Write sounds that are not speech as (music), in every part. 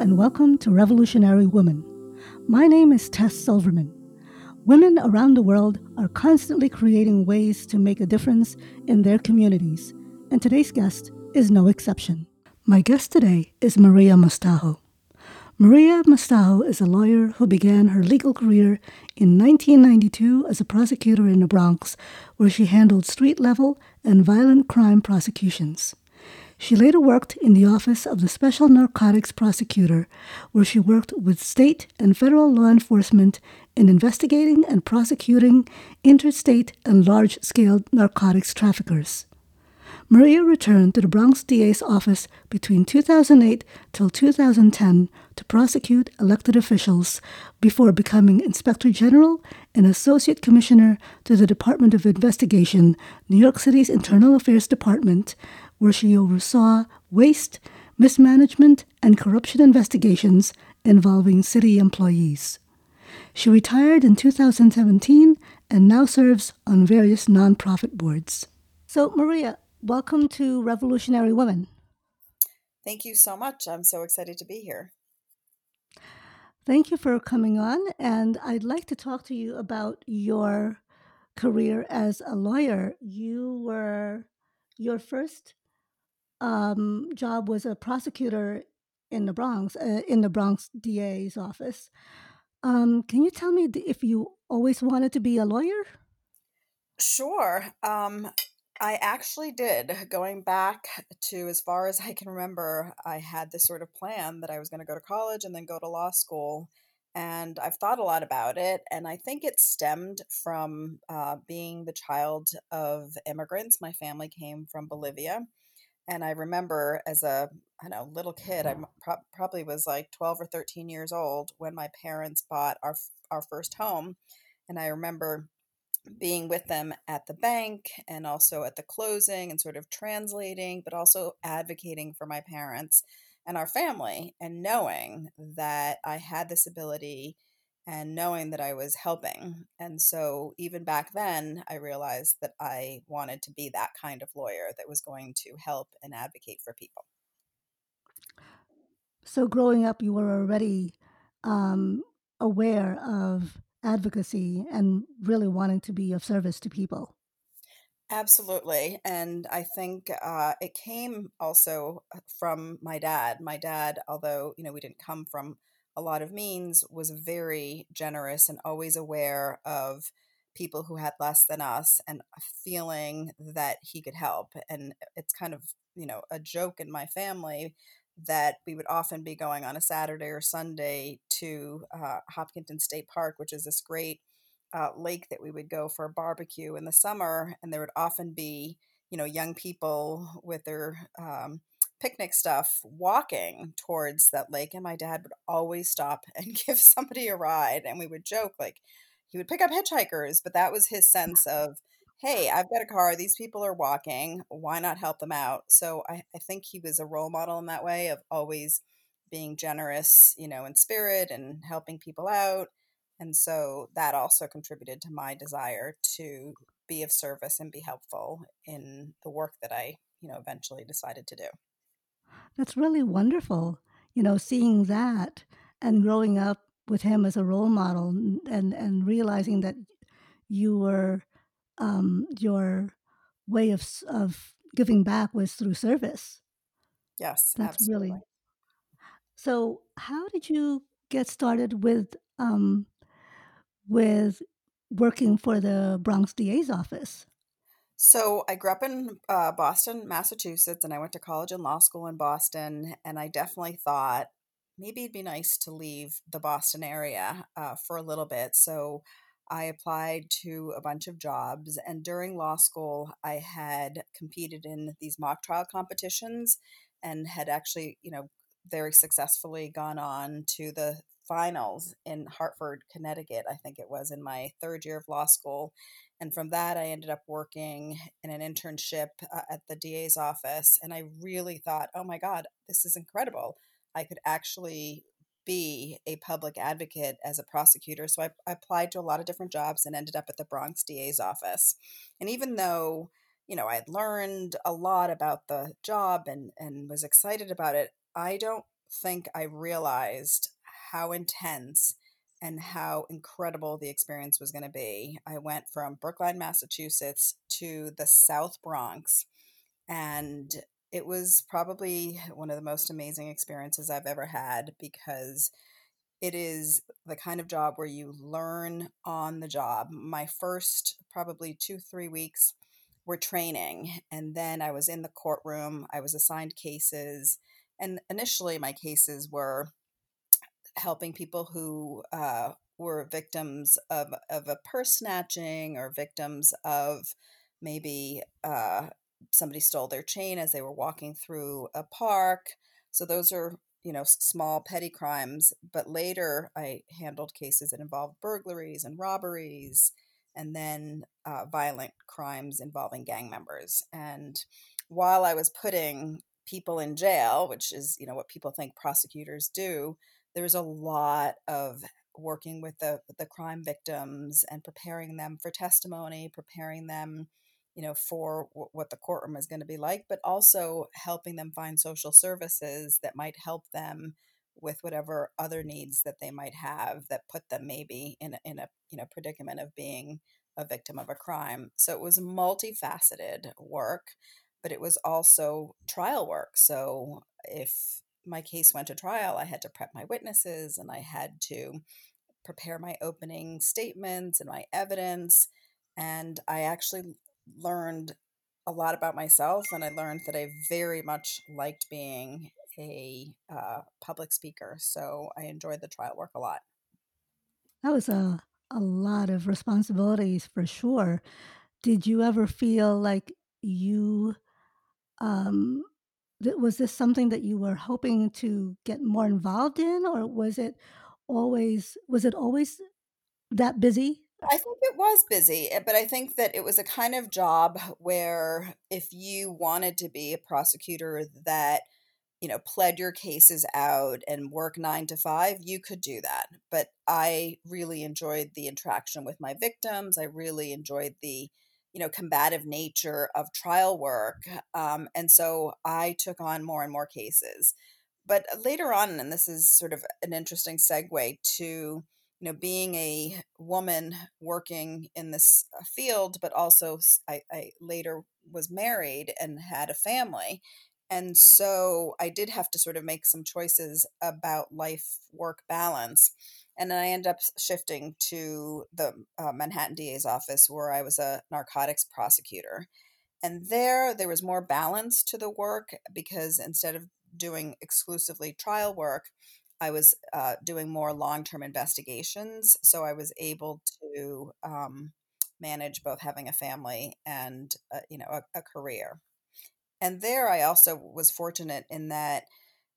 and welcome to Revolutionary Woman. My name is Tess Silverman. Women around the world are constantly creating ways to make a difference in their communities, and today's guest is no exception. My guest today is Maria Mostajo. Maria Mostajo is a lawyer who began her legal career in 1992 as a prosecutor in the Bronx, where she handled street level and violent crime prosecutions. She later worked in the Office of the Special Narcotics Prosecutor, where she worked with state and federal law enforcement in investigating and prosecuting interstate and large scale narcotics traffickers. Maria returned to the Bronx DA's office between 2008 till 2010 to prosecute elected officials before becoming Inspector General and Associate Commissioner to the Department of Investigation, New York City's Internal Affairs Department, where she oversaw waste, mismanagement, and corruption investigations involving city employees. She retired in 2017 and now serves on various nonprofit boards. So, Maria, welcome to Revolutionary Women. Thank you so much. I'm so excited to be here. Thank you for coming on. And I'd like to talk to you about your career as a lawyer. You were your first um, job was a prosecutor in the Bronx, uh, in the Bronx DA's office. Um, can you tell me if you always wanted to be a lawyer? Sure. Um, I actually did. Going back to as far as I can remember, I had this sort of plan that I was going to go to college and then go to law school. And I've thought a lot about it. And I think it stemmed from uh, being the child of immigrants. My family came from Bolivia. And I remember as a I know little kid, I mm-hmm. pro- probably was like 12 or 13 years old when my parents bought our our first home, and I remember being with them at the bank and also at the closing and sort of translating, but also advocating for my parents and our family, and knowing that I had this ability and knowing that I was helping. And so, even back then, I realized that I wanted to be that kind of lawyer that was going to help and advocate for people. So, growing up, you were already um, aware of advocacy and really wanting to be of service to people. Absolutely. And I think uh, it came also uh, from my dad. My dad, although, you know, we didn't come from a lot of means, was very generous and always aware of people who had less than us and feeling that he could help. And it's kind of, you know, a joke in my family that we would often be going on a Saturday or Sunday to uh, Hopkinton State Park, which is this great uh, lake that we would go for a barbecue in the summer. And there would often be, you know, young people with their um, picnic stuff walking towards that lake and my dad would always stop (laughs) and give somebody a ride and we would joke like he would pick up hitchhikers but that was his sense of hey i've got a car these people are walking why not help them out? So i, I think he was a role model in that way of always being generous you know in spirit and helping people out and so that also contributed to my desire to be of service and be helpful in the work that i you know eventually decided to do that's really wonderful, you know, seeing that and growing up with him as a role model and and realizing that you were um, your way of of giving back was through service. Yes, that's absolutely. really. So, how did you get started with um, with working for the Bronx DA's office? So I grew up in uh, Boston, Massachusetts, and I went to college and law school in Boston. And I definitely thought maybe it'd be nice to leave the Boston area uh, for a little bit. So I applied to a bunch of jobs. And during law school, I had competed in these mock trial competitions and had actually, you know, very successfully gone on to the finals in Hartford, Connecticut, I think it was in my third year of law school. And from that, I ended up working in an internship uh, at the DA's office. And I really thought, oh my God, this is incredible. I could actually be a public advocate as a prosecutor. So I, I applied to a lot of different jobs and ended up at the Bronx DA's office. And even though, you know, I had learned a lot about the job and, and was excited about it, I don't think I realized how intense and how incredible the experience was going to be. I went from Brookline, Massachusetts to the South Bronx, and it was probably one of the most amazing experiences I've ever had because it is the kind of job where you learn on the job. My first probably two, three weeks were training, and then I was in the courtroom. I was assigned cases, and initially my cases were helping people who uh, were victims of, of a purse snatching or victims of maybe uh, somebody stole their chain as they were walking through a park. So those are you know small petty crimes. But later I handled cases that involved burglaries and robberies, and then uh, violent crimes involving gang members. And while I was putting people in jail, which is you know what people think prosecutors do, there was a lot of working with the the crime victims and preparing them for testimony, preparing them, you know, for w- what the courtroom is going to be like, but also helping them find social services that might help them with whatever other needs that they might have that put them maybe in in a you know predicament of being a victim of a crime. So it was multifaceted work, but it was also trial work. So if my case went to trial, I had to prep my witnesses and I had to prepare my opening statements and my evidence. And I actually learned a lot about myself and I learned that I very much liked being a uh, public speaker. So I enjoyed the trial work a lot. That was a, a lot of responsibilities for sure. Did you ever feel like you um, was this something that you were hoping to get more involved in or was it always was it always that busy I think it was busy, eh, but I think that it was a kind of job where if you wanted to be a prosecutor that you know, pled your cases out and work nine to five, you could do that. But I really enjoyed the interaction with my victims. I really enjoyed the you know combative nature of trial work um, and so i took on more and more cases. But later on and this is sort of an interesting segue to you know being a woman working in this uh, field but also I, I later was married and had a family and so i did have to sort of make some choices about life work balance and then I ended up shifting to the uh, Manhattan DA's office where I was a narcotics prosecutor. And there, there was more balance to the work because instead of doing exclusively trial work, I was uh, doing more long term investigations. So I was able to um, manage both having a family and, uh, you know, a, a career. And there, I also was fortunate in that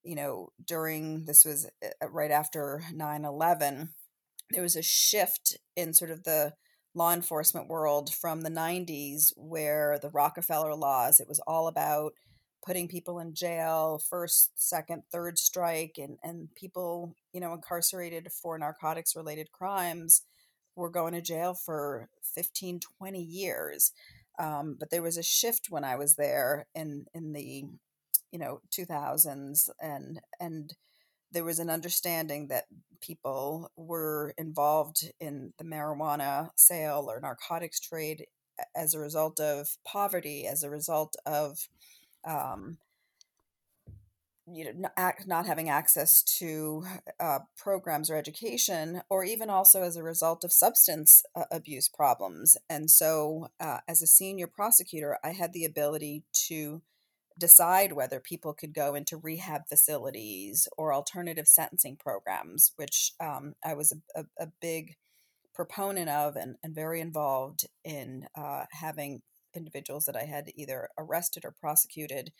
you know, during this was uh, right after 9 11, there was a shift in sort of the law enforcement world from the 90s where the Rockefeller laws, it was all about putting people in jail, first, second, third strike, and, and people, you know, incarcerated for narcotics related crimes were going to jail for 15, 20 years. Um, but there was a shift when I was there in, in the you know 2000s and and there was an understanding that people were involved in the marijuana sale or narcotics trade as a result of poverty as a result of um, you know not, not having access to uh, programs or education or even also as a result of substance uh, abuse problems. And so uh, as a senior prosecutor i had the ability to decide whether people could go into rehab facilities or alternative sentencing programs, which um, I was a, a, a, big proponent of and, and very involved in uh, having individuals that I had either arrested or prosecuted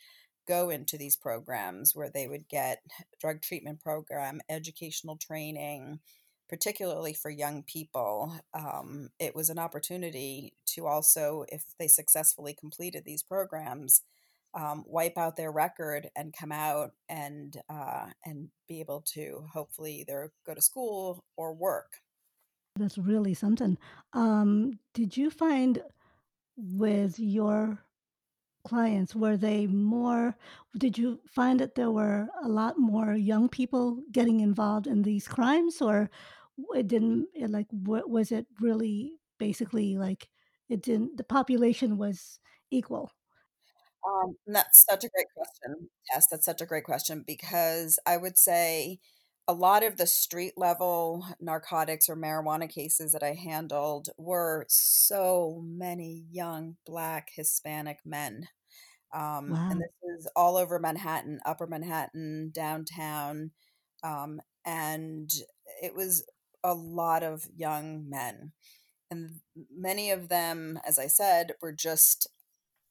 go into these programs where they would get drug treatment program, educational training, particularly for young people. Um, it was an opportunity to also, if they successfully completed these programs, um, wipe out their record and come out and uh, and be able to hopefully either go to school or work. That's really something. Um, did you find with your clients? Were they more did you find that there were a lot more young people getting involved in these crimes, or it didn't it, like, wa was it really basically, like, it didn't the population was equal? Um, that's such a great question. Yes, that's such a great question because I would say a lot of the street level narcotics or marijuana cases that I handled were so many young Black Hispanic men. Um, and this is all over Manhattan, Upper Manhattan, downtown, um, and it was a lot of young men. And many of them, as I said, were just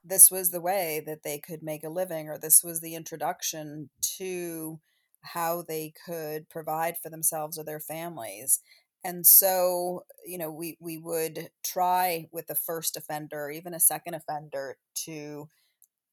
this was the way that they could make a living, or this was the introduction to how they could provide for themselves or their families. And so, you know, we we would try with the first offender, even a second offender, to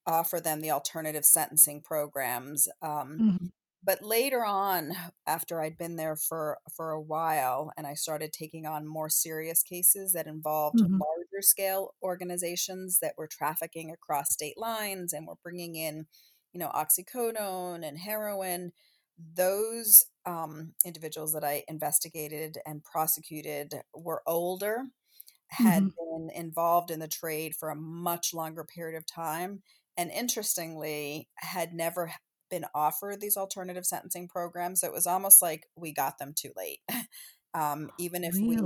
offer them the alternative sentencing programs. Um, Mhm. But later on, after I'd been there for for a while and I started taking on more serious cases that involved Mhm. larger scale organizations that were trafficking across state lines and were bringing in, you know, oxycodone and heroin, those um, individuals that I investigated and prosecuted were older, had Mhm. been involved in the trade for a much longer period of time, and interestingly, had never been offered these alternative sentencing programs, it was almost like we got them too late. (laughs) Um, even if we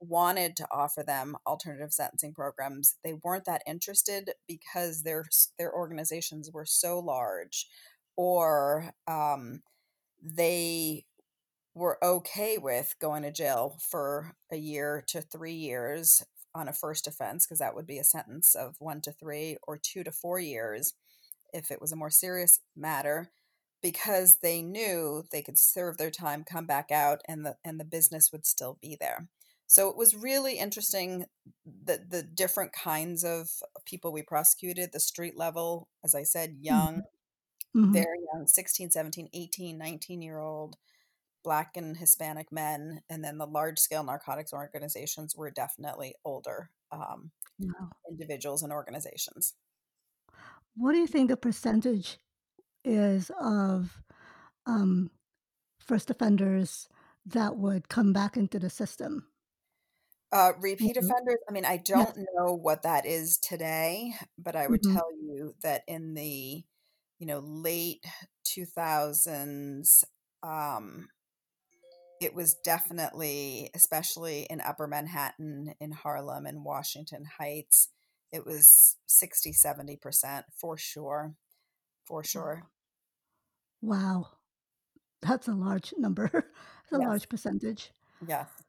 wanted to offer them alternative sentencing programs, they weren't that interested because their their organizations were so large, or, um, they were okay with going to jail for a year to 3 years on a first offense because that would be a sentence of 1 to 3 or 2 to 4 years if it was a more serious matter, because they knew they could serve their time, come back out, and the and the business would still be there. So it was really interesting the the different kinds of people we prosecuted, the street level, as I said, young, Mhm. Mhm. very young, 16, 17, 18, nineteen-year-old Black and Hispanic men, and then the large scale narcotics organizations were definitely older, um, Wow. individuals and organizations. What do you think the percentage is of, um, first offenders that would come back into the system? Uh, repeat Mhm. offenders? I mean, I don't know what that is today, but I would Mhm. tell you that in the, you know, late 2000s, um it was definitely especially in Upper Manhattan, in Harlem, and Washington Heights, it was 60, 70% for sure. For sure. Wow. That's a large number. (laughs) It's a Yes. large percentage. Yes.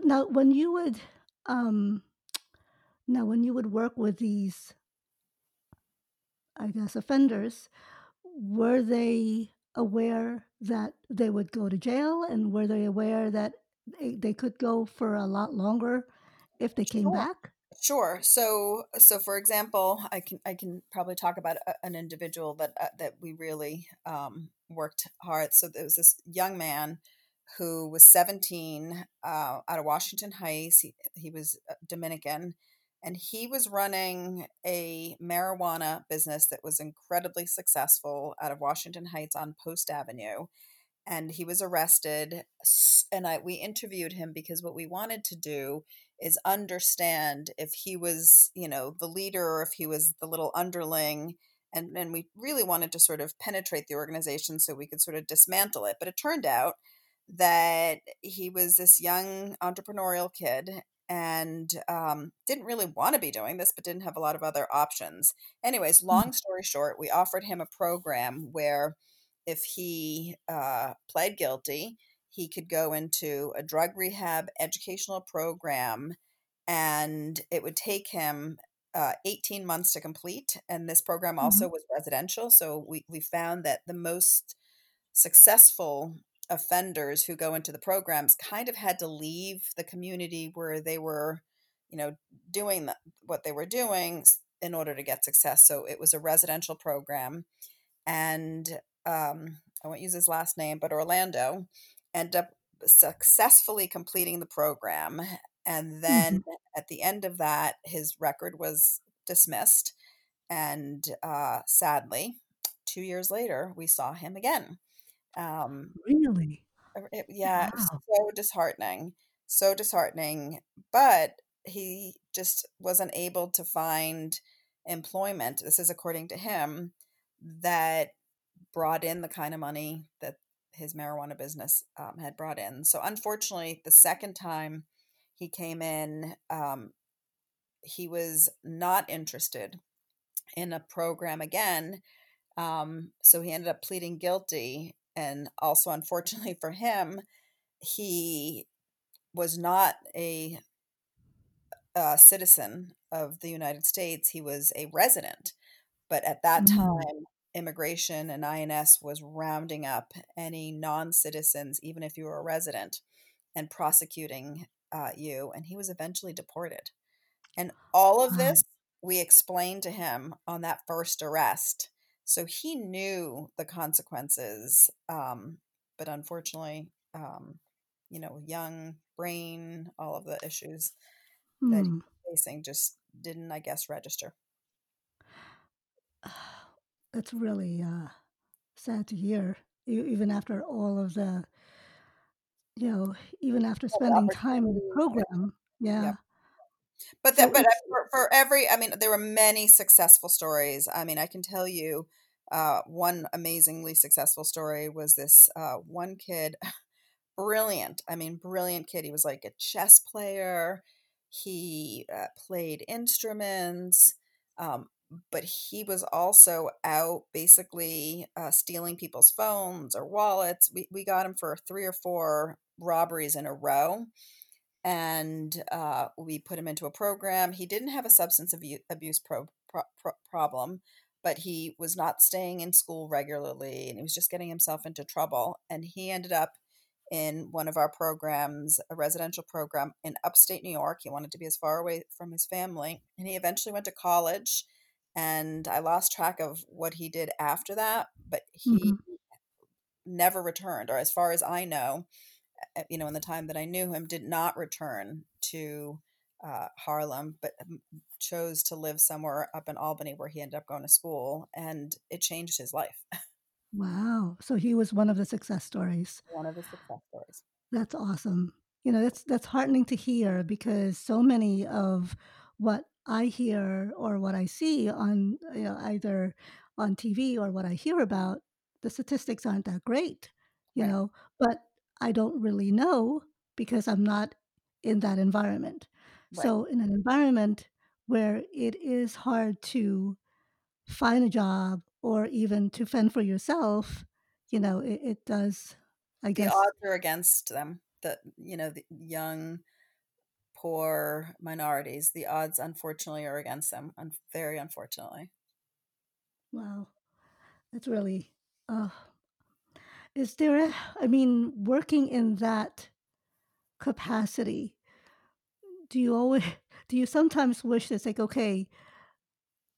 Now, when you would, um now when you would work with these I guess, offenders, were they aware that they would go to jail, and were they aware that they they could go for a lot longer if they came Sure. back? Sure. So so for example, I can I can probably talk about a an individual that, uh, that we really, um, worked hard so there was this young man who was 17, uh, out of Washington Heights, he he was, uh, Dominican, and he was running a marijuana business that was incredibly successful out of Washington Heights on Post Avenue, and he was arrested, and I we interviewed him because what we wanted to do is understand if he was, you know, the leader or if he was the little underling, and and we really wanted to sort of penetrate the organization so we could sort of dismantle it, but it turned out that he was this young entrepreneurial kid and, um, didn't really wanna be doing this, but didn't have a lot of other options. Anyways, long (laughs) story short, we offered him a program where if he, uh, pled guilty, he could go into a drug rehab educational program, and it would take him, uh, 18 months to complete, and this program also Mhm. was residential, so we we found that the most successful offenders who go into the programs kind of had to leave the community where they were, you know, doing the what they were doing in order to get success, so it was a residential program, and, um, I won't use his last name, but Orlando ended up successfully completing the program, and then Mhm. at the end of that, his record was dismissed. And uh, sadly, two years later, we saw him again. Um, really? It, yeah, wow. so disheartening. So disheartening. But he just wasn't able to find employment. This is according to him that brought in the kind of money that his marijuana business um, had brought in. So, unfortunately, the second time he came in, um, he was not interested in a program again. Um, so, he ended up pleading guilty. And also, unfortunately for him, he was not a, a citizen of the United States, he was a resident. But at that mm-hmm. time, immigration and INS was rounding up any non citizens, even if you were a resident, and prosecuting uh, you. And he was eventually deported. And all of this we explained to him on that first arrest. So he knew the consequences. Um, but unfortunately, um, you know, young brain, all of the issues that he's hmm. facing just didn't, I guess, register. It's really uh, sad to hear, even after all of the, you know, even after spending time in the program. Yeah. But that, so but uh, for, for, every, I mean, there were many successful stories. I mean, I can tell you, uh, one amazingly successful story was this uh, one kid, (laughs) brilliant. I mean, brilliant kid. He was like a chess player. He uh, played instruments. Um, but he was also out basically uh, stealing people's phones or wallets. We, we got him for three or four robberies in a row. And uh, we put him into a program. He didn't have a substance abuse pro, pro, pro, problem, but he was not staying in school regularly and he was just getting himself into trouble. And he ended up in one of our programs, a residential program in upstate New York. He wanted to be as far away from his family. And he eventually went to college and I lost track of what he did after that, but he mm-hmm. never returned, or as far as I know, eh, you know, in the time that I knew him, did not return to uh, Harlem, but chose to live somewhere up in Albany where he ended up going to school, and it changed his life. Wow! So he was one of the success stories. One of the success stories. That's awesome. You know, that's that's heartening to hear because so many of what I hear or what I see on you know, either on TV or what I hear about, the statistics aren't that great, you right. know, but I don't really know because I'm not in that environment. Right. So, in an environment where it is hard to find a job or even to fend for yourself, you know, it, it does, I guess. The odds are against them. The, you know, the young poor minorities, the odds unfortunately are against them. Un- very unfortunately. Wow, that's really. Uh, is there? A, I mean, working in that capacity, do you always? (laughs) Do you sometimes wish it's like, okay,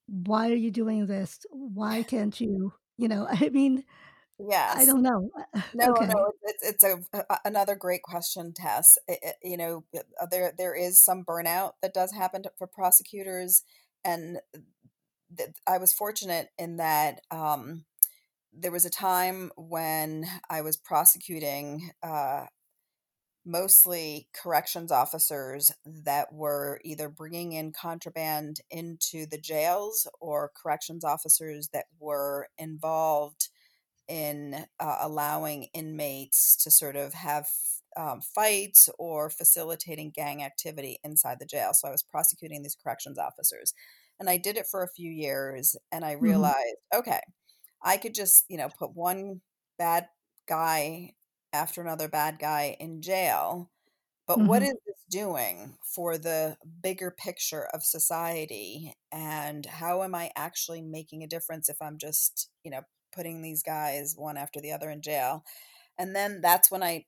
why are you doing this? Why can't you? You know, (laughs) I mean, Yes. I don't know. (sighs) No, okay. no, it's it's a, a, another great question, Tess. It, it, you know, uh, there there is some burnout that does happen to, for prosecutors, and th- I was fortunate in that um, there was a time when I was prosecuting uh, mostly corrections officers that were either bringing in contraband into the jails or corrections officers that were involved in uh, allowing inmates to sort of have um, fights or facilitating gang activity inside the jail. So I was prosecuting these corrections officers. And I did it for a few years and I mm-hmm. realized, mm-hmm. okay, I could just, you know, put one bad guy after another bad guy in jail. But mm-hmm. what is this doing for the bigger picture of society? And how am I actually making a difference if I'm just, you know, putting these guys one after the other in jail. And then that's when I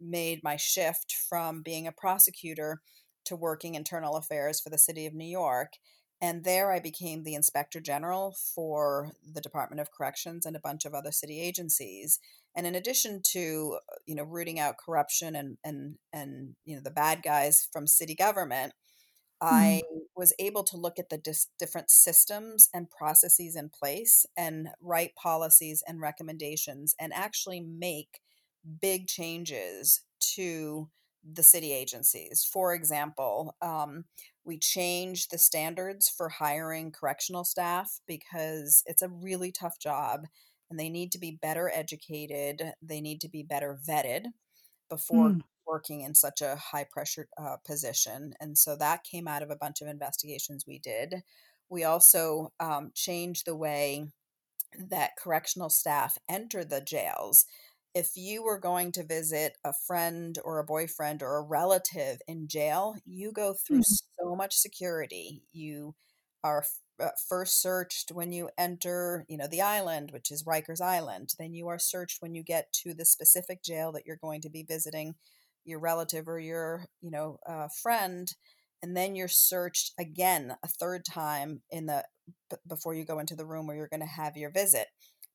made my shift from being a prosecutor to working internal affairs for the city of New York. And there I became the inspector general for the Department of Corrections and a bunch of other city agencies. And in addition to, uh, you know, rooting out corruption and and and you know the bad guys from city government, I was able to look at the dis- different systems and processes in place and write policies and recommendations and actually make big changes to the city agencies. For example, um, we changed the standards for hiring correctional staff because it's a really tough job and they need to be better educated, they need to be better vetted before Mm. Working in such a high pressure uh, position. And so that came out of a bunch of investigations we did. We also um, changed the way that correctional staff enter the jails. If you were going to visit a friend or a boyfriend or a relative in jail, you go through Mm. so much security. You are uh, first searched when you enter, you know, the island, which is Rikers Island. Then you are searched when you get to the specific jail that you're going to be visiting your relative or your, you know, uh, friend. And then you're searched again a third time in the b- before you go into the room where you're going to have your visit.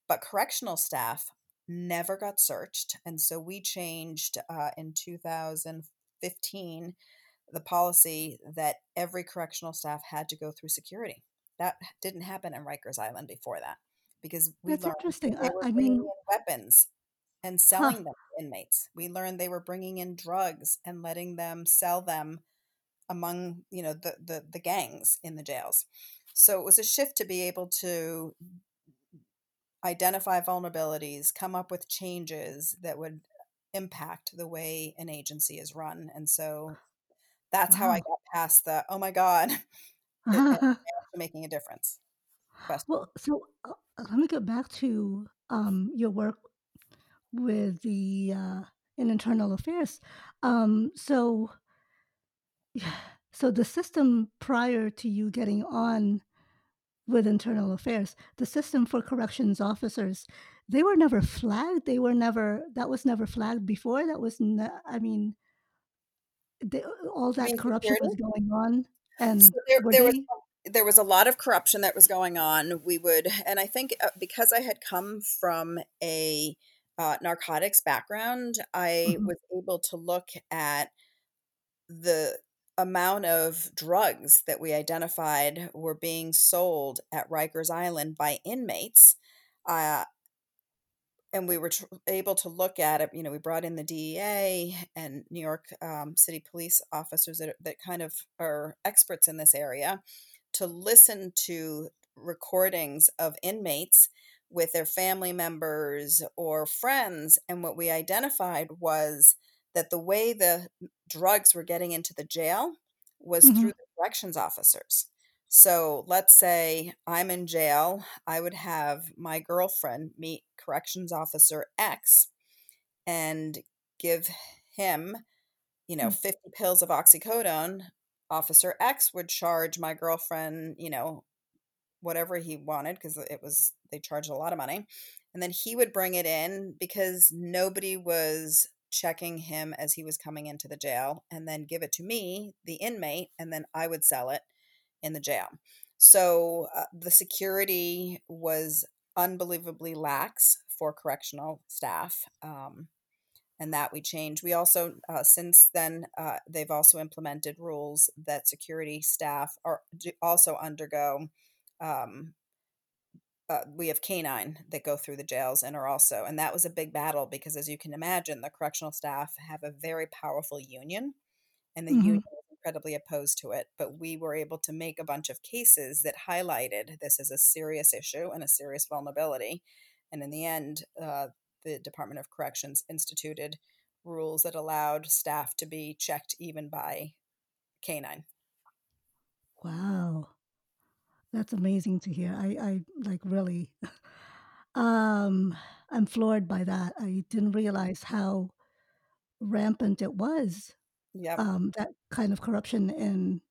But correctional staff never got searched, and so we changed uh, in 2015 the policy that every correctional staff had to go through security. That didn't happen in Rikers Island before that because we That's learned interesting. they I, were I mean, weapons and huh. selling them to inmates. We learned they were bringing in drugs and letting them sell them among you know the, the the gangs in the jails. So it was a shift to be able to identify vulnerabilities, come up with changes that would impact the way an agency is run. And so that's how I got past the oh my god, (laughs) it, it, actually making a difference. Question. well, so uh, let me go back to um, your work with the uh, in internal affairs. Um, so, so the system prior to you getting on with internal affairs, the system for corrections officers, they were never flagged. They were never that was never flagged before. That was, ne- I mean, they, all that mean corruption was going on, So and there, were there was there was a lot of corruption that was going on. We would, and I think uh, because I had come from a uh, narcotics background, I Mhm. was able to look at the amount of drugs that we identified were being sold at Rikers Island by inmates. Uh, and we were tr- able to look at it. You know, we brought in the DEA and New York um, City police officers that, that kind of are experts in this area to listen to recordings of inmates with their family members or friends. And what we identified was that the way the drugs were getting into the jail was Mhm. through the corrections officers. So let's say I'm in jail, I would have my girlfriend meet corrections officer X and give him, you know, Mm. 50 pills of oxycodone. Officer X would charge my girlfriend, you know, whatever he wanted because it was they charged a lot of money. And then he would bring it in because nobody was checking him as he was coming into the jail and then give it to me, the inmate, and then I would sell it in the jail. So uh, the security was unbelievably lax for correctional staff. Um, and that we changed. We also, uh, since then, uh, they've also implemented rules that security staff are also undergo. Um, uh, we have canine that go through the jails and are also, and that was a big battle because, as you can imagine, the correctional staff have a very powerful union, and the Mhm. union is incredibly opposed to it. But we were able to make a bunch of cases that highlighted this as a serious issue and a serious vulnerability. And in the end, uh, the Department of Corrections instituted rules that allowed staff to be checked even by canine. Wow, that's amazing to hear. I, I like really, (laughs) um, I'm floored by that. I didn't realize how rampant it was. Yep. Um, that kind of corruption in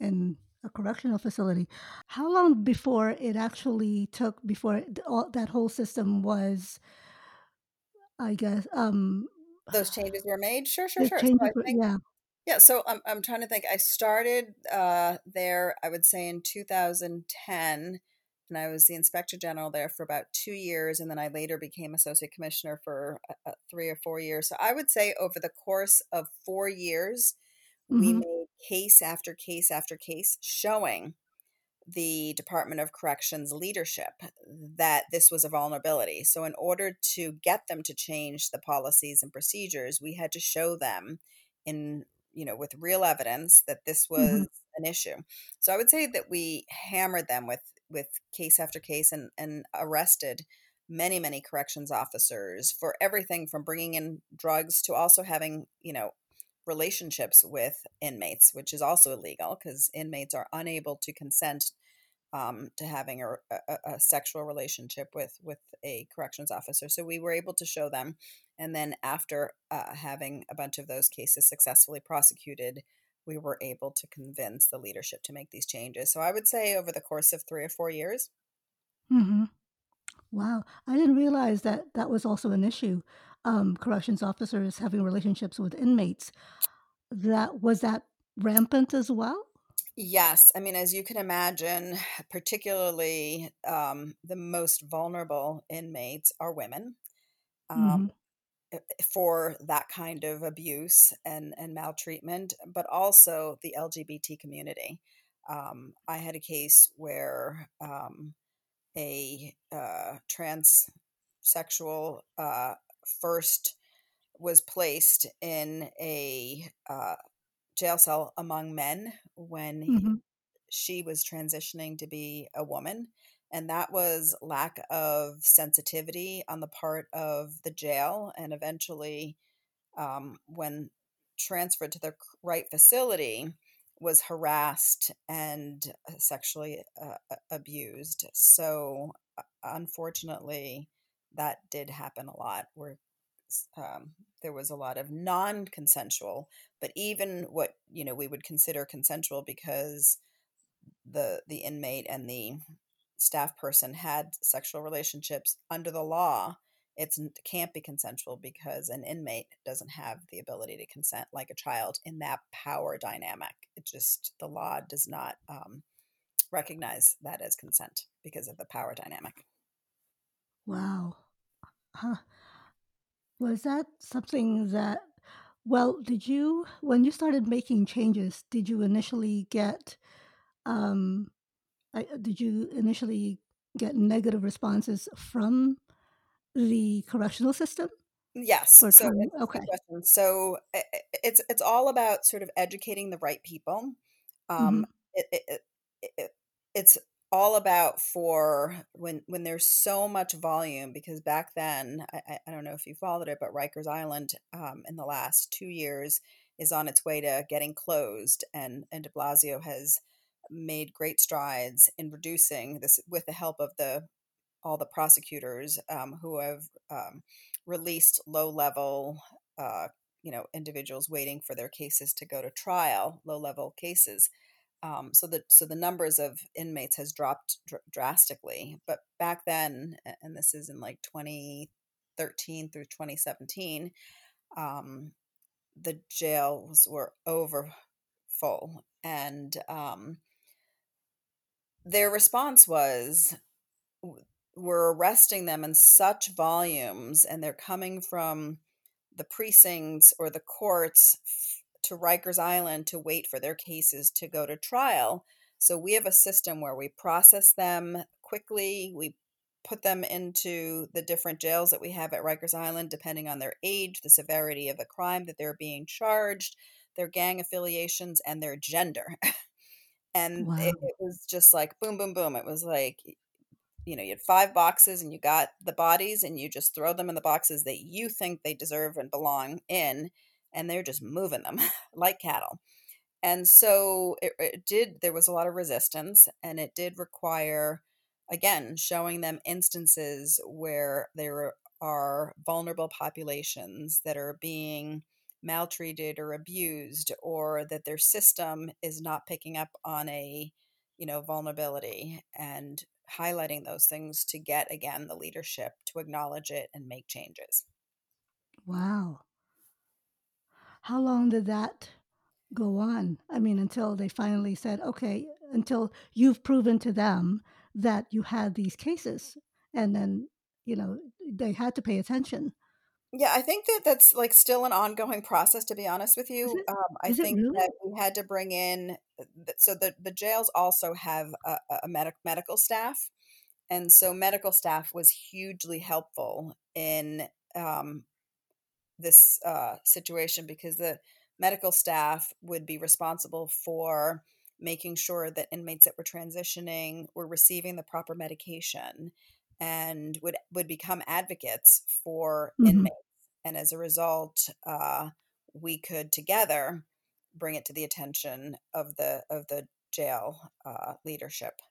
in a correctional facility. How long before it actually took before all, that whole system was, I guess, um, Those changes were made. Sure, sure, sure. So I think yeah. Yeah, so I'm I'm trying to think. I started uh, there, I would say in 2010, and I was the inspector general there for about two years, and then I later became associate commissioner for uh, uh, three or four years. So I would say over the course of four years, we Mm-hmm. made case after case after case showing the Department of Corrections leadership that this was a vulnerability. So, in order to get them to change the policies and procedures, we had to show them in you know with real evidence that this Mm-hmm. was an issue. So, I would say that we hammered them with with case after case and and arrested many many corrections officers for everything from bringing in drugs to also having you know relationships with inmates, which is also illegal because inmates are unable to consent um, to having a, a, a, sexual relationship with with a corrections officer. So we were able to show them, and then after uh, having a bunch of those cases successfully prosecuted, we were able to convince the leadership to make these changes. So I would say over the course of three or four years. Mm-hmm. Wow, I didn't realize that that was also an issue. Um, corrections officers having relationships with inmates. That was that rampant as well. Yes, I mean, as you can imagine, particularly um, the most vulnerable inmates are women. Um, Mm-hmm. For that kind of abuse and, and maltreatment, but also the LGBT community. Um, I had a case where um, a uh, transsexual uh, first was placed in a uh, jail cell among men when Mm-hmm. she was transitioning to be a woman. And that was lack of sensitivity on the part of the jail. And eventually, um, when transferred to the right facility, was harassed and sexually uh, abused. So, uh, unfortunately, that did happen a lot where um, there was a lot of non-consensual but even what you know we would consider consensual because the the inmate and the staff person had sexual relationships under the law it can't be consensual because an inmate doesn't have the ability to consent like a child in that power dynamic it just the law does not um, recognize that as consent because of the power dynamic Wow. Huh. Was that something that, well, did you, when you started making changes, did you initially get, um, I, did you initially get negative responses from the correctional system Yes. So trying? Okay. So it's it's all about sort of educating the right people. Mm-hmm. Um, it, it, it, it, it's all about for when when there's so much volume because back then I, I- I don't know if you followed it, but Rikers Island um, in the last two years is on its way to getting closed, and and De Blasio has made great strides in reducing this with the help of the all the prosecutors um, who have um, released low level uh, you know individuals waiting for their cases to go to trial low level cases. Um, so the so the numbers of inmates has dropped dr- drastically but back then and this is in like 2013 through 2017 um, the jails were over full. And um, their response was we're arresting them in such volumes and they're coming from the precincts or the courts to Rikers Island to wait for their cases to go to trial. So we have a system where we process them quickly. We put them into the different jails that we have at Rikers Island, depending on their age, the severity of the crime that they're being charged, their gang affiliations, and their gender. (laughs) and Wow. it, it was just like boom, boom, boom. It was like you know, you had five boxes and you got the bodies and you just throw them in the boxes that you think they deserve and belong in, and they're just moving them (laughs) like cattle. And so it, it did, there was a lot of resistance, and it did require, again, showing them instances where there are vulnerable populations that are being maltreated or abused, or that their system is not picking up on a you know vulnerability and highlighting those things to get again the leadership to acknowledge it and make changes. Wow. How long did that go on? I mean, until they finally said, okay, until you've proven to them that you had these cases. And then, you know, they had to pay attention. Yeah, I think that that's like still an ongoing process. To be honest with you, it? um, I think really? that we had to bring in. uh, So the the jails also have a, a medic medical staff, and so medical staff was hugely helpful in um, this uh, situation because the medical staff would be responsible for making sure that inmates that were transitioning were receiving the proper medication and would would become advocates for hmm inmates and as a result uh, we could together bring it to the attention of the of the jail uh, leadership.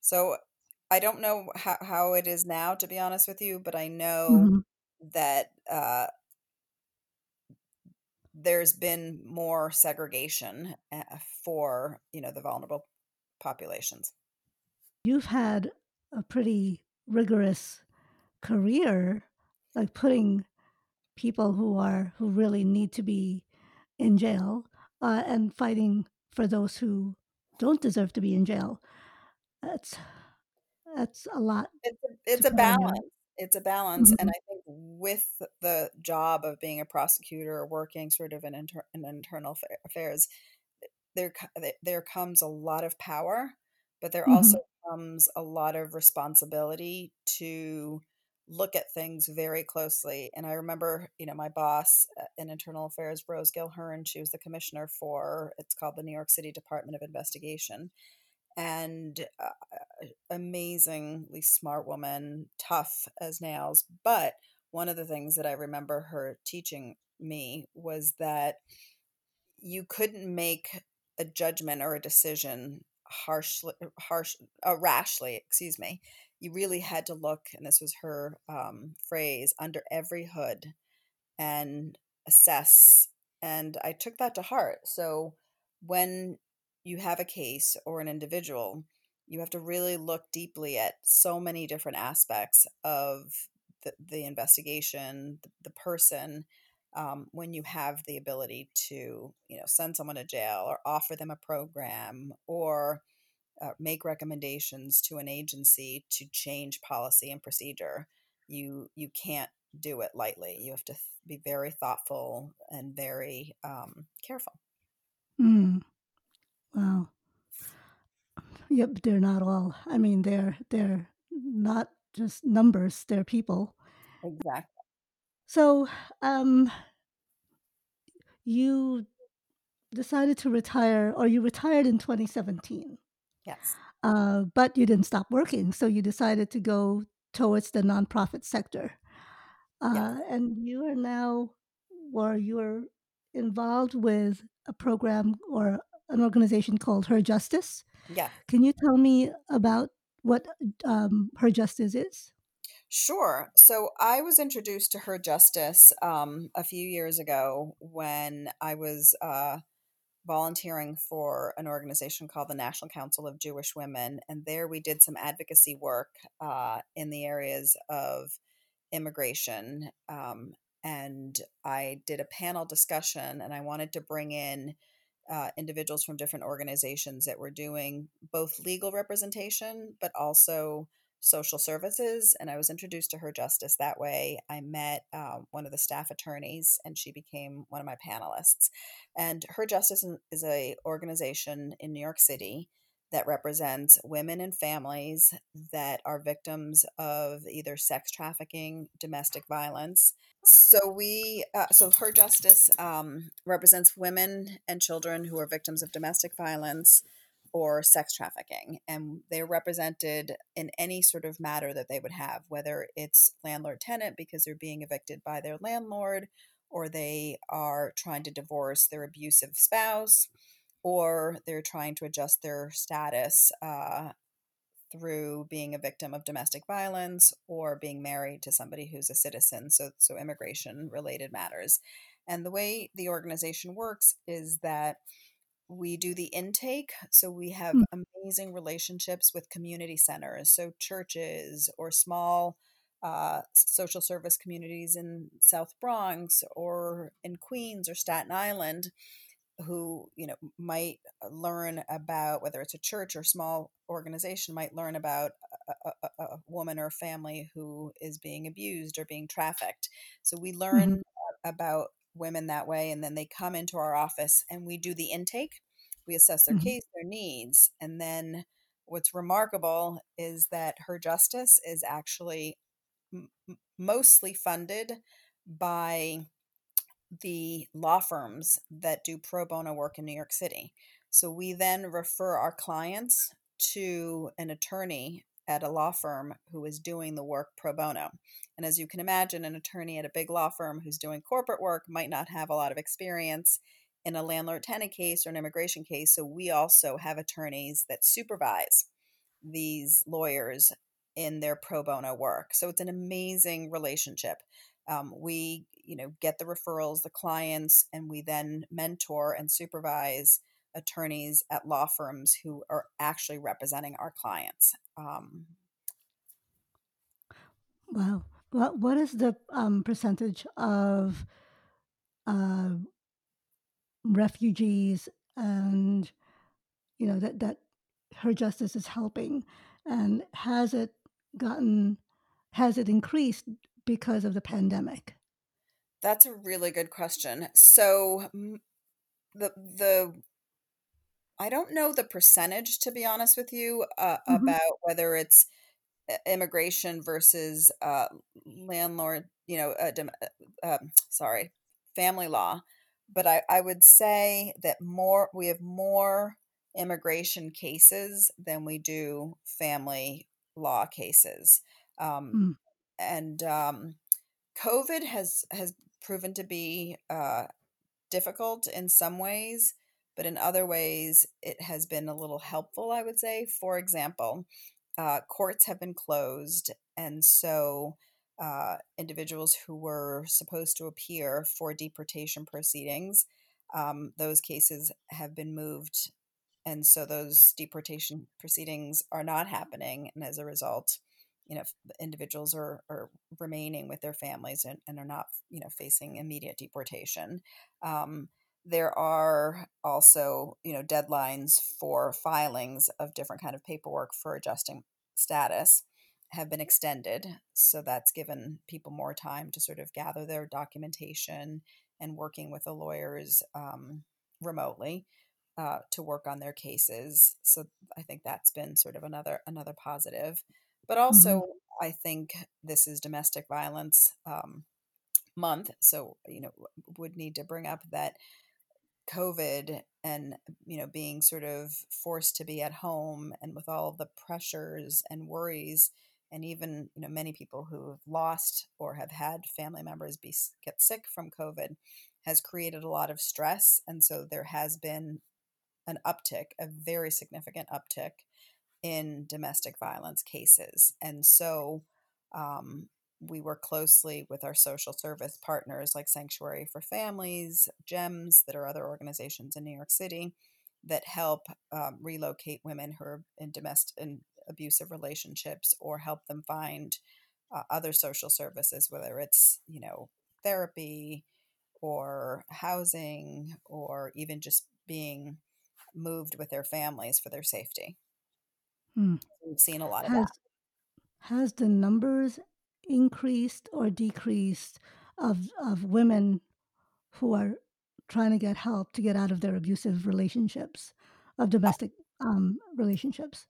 So i don't know how, how it is now to be honest with you but i know hmm that uh, there's been more segregation uh, for you know the vulnerable populations. You've had a pretty rigorous career, like putting people who are who really need to be in jail uh, and fighting for those who don't deserve to be in jail. That's that's a lot it's a, it's a put on your. balance it's a balance and Mhm, i think with the job of being a prosecutor or working sort of in, inter- in internal affairs there there comes a lot of power but there also mhm, comes a lot of responsibility to look at things very closely and i remember you know my boss uh, in internal affairs rose Gill Hearn she was the commissioner for it's called the new york city department of investigation and uh, amazingly smart woman tough as nails but one of the things that i remember her teaching me was that you couldn't make a judgment or a decision harshly harsh uh, rashly excuse me you really had to look and this was her um, phrase under every hood and assess and i took that to heart. So when you have a case or an individual you have to really look deeply at so many different aspects of the, the investigation the, the person um, when you have the ability to you know send someone to jail or offer them a program or uh, make recommendations to an agency to change policy and procedure you you can't do it lightly you have to th- be very thoughtful and very um, careful mm, wow. (sighs) Yep, they're not all. I mean, they're they're not just numbers; they're people. exactly So, um, you decided to retire, or you retired in 2017, yes uh, but you didn't stop working. So you decided to go towards the nonprofit sector, yes uh, and you are now, or you're involved with a program or an organization called Her Justice. Yeah. Can you tell me about what um, Her Justice is? sure so i was introduced to her justice um, a few years ago when i was uh, volunteering for an organization called the National Council of Jewish Women. And there we did some advocacy work uh, in the areas of immigration. Um, and I did a panel discussion, and I wanted to bring in uh, individuals from different organizations that were doing both legal representation, but also social services. And I was introduced to her justice that way. I met um, one of the staff attorneys, and she became one of my panelists. And her justice is a organization in New York City that represents women and families that are victims of either sex trafficking, domestic violence, so we, uh, so her justice um, represents women and children who are victims of domestic violence or sex trafficking, and they're represented in any sort of matter that they would have, whether it's landlord tenant because they're being evicted by their landlord, or they are trying to divorce their abusive spouse, or they're trying to adjust their status uh, through being a victim of domestic violence or being married to somebody who's a citizen, so so immigration related matters. And the way the organization works is that we do the intake, so we have Mm, amazing relationships with community centers, so churches or small uh, social service communities in South Bronx or in Queens or Staten Island who you know might uh, learn about whether it's a church or small organization might learn about a, a, a, woman or family who is being abused or being trafficked. So we learn mm-hmm. about women that way, and then they come into our office and we do the intake. We assess their mm-hmm. case, their needs, and then what's remarkable is that her justice is actually m- mostly funded by the law firms that do pro bono work in New York City. So we then refer our clients to an attorney at a law firm who is doing the work pro bono. And as you can imagine, an attorney at a big law firm who's doing corporate work might not have a lot of experience in a landlord tenant case or an immigration case. So we also have attorneys that supervise these lawyers in their pro bono work. So it's an amazing relationship. Um, we, you know, get the referrals, the clients, and we then mentor and supervise attorneys at law firms who are actually representing our clients. Um, wow. What what is the um, percentage of uh, refugees and you know that that her justice is helping, and has it gotten has it increased because of the pandemic? That's a really good question. So the the I don't know the percentage to be honest with you uh, mm-hmm. about whether it's immigration versus uh, landlord, you know, uh, um, sorry, family law. But I, I would say that more we have more immigration cases than we do family law cases. Um, mm. And um, COVID has has proven to be uh, difficult in some ways but in other ways, it has been a little helpful, I would say. For example, uh, courts have been closed, and so uh, individuals who were supposed to appear for deportation proceedings, um, those cases have been moved. And so those deportation proceedings are not happening. And as a result, you know, individuals are, are remaining with their families and, and are not, you know, facing immediate deportation. Um, there are also you know deadlines for filings of different kind of paperwork for adjusting status have been extended so that's given people more time to sort of gather their documentation and working with the lawyers um, remotely uh, to work on their cases so i think that's been sort of another another positive but also mm-hmm. i think this is domestic violence um, month so you know would need to bring up that COVID and you know being sort of forced to be at home and with all the pressures and worries and even you know many people who have lost or have had family members be get sick from COVID has created a lot of stress and so there has been an uptick a very significant uptick in domestic violence cases. And so um, we work closely with our social service partners like Sanctuary for Families, GEMS, that are other organizations in New York City that help um, relocate women who are in domestic and abusive relationships or help them find uh, other social services, whether it's you know therapy or housing or even just being moved with their families for their safety. Hmm. We've seen a lot of has, that. Has the numbers increased or decreased of of women who are trying to get help to get out of their abusive relationships, of domestic um, relationships?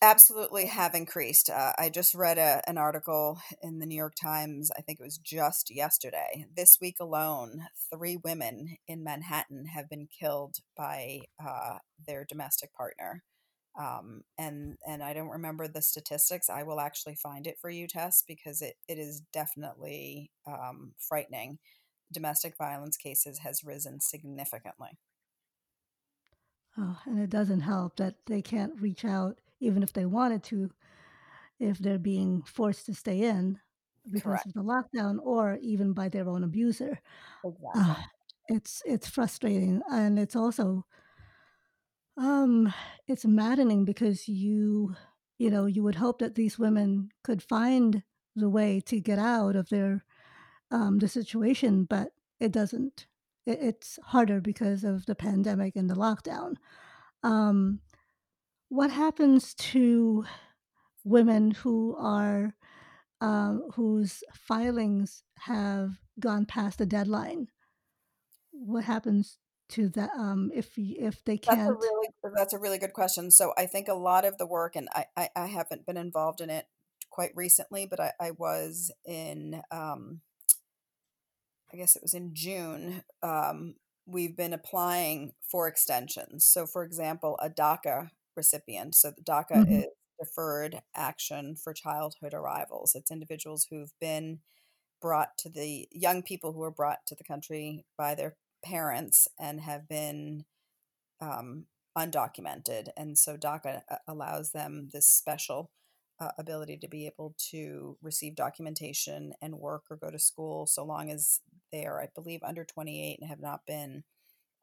Absolutely have increased. Uh, I just read a, an article in the New York Times, I think it was just yesterday. This week alone, three women in Manhattan have been killed by uh, their domestic partner um, and and I don't remember the statistics. I will actually find it for you, Tess, because it, it is definitely um, frightening. Domestic violence cases has risen significantly. Oh, and it doesn't help that they can't reach out, even if they wanted to, if they're being forced to stay in because Correct. of the lockdown, or even by their own abuser. Exactly. Uh, it's it's frustrating, and it's also um, it's maddening because you, you know, you would hope that these women could find the way to get out of their um, the situation, but it doesn't. It, it's harder because of the pandemic and the lockdown. Um, what happens to women who are uh, whose filings have gone past the deadline? What happens to that um, if if they can't? That's a really that's a really good question. So I think a lot of the work, and I I, I haven't been involved in it quite recently, but I, I was in um, I guess it was in June. Um, we've been applying for extensions. So, for example, a DACA recipient. So, the DACA Mhm. is Deferred Action for Childhood Arrivals. It's individuals who've been brought to the young people who are brought to the country by their parents and have been um, undocumented. And so DACA uh, allows them this special uh, ability to be able to receive documentation and work or go to school so long as they are, I believe, under 28 and have not been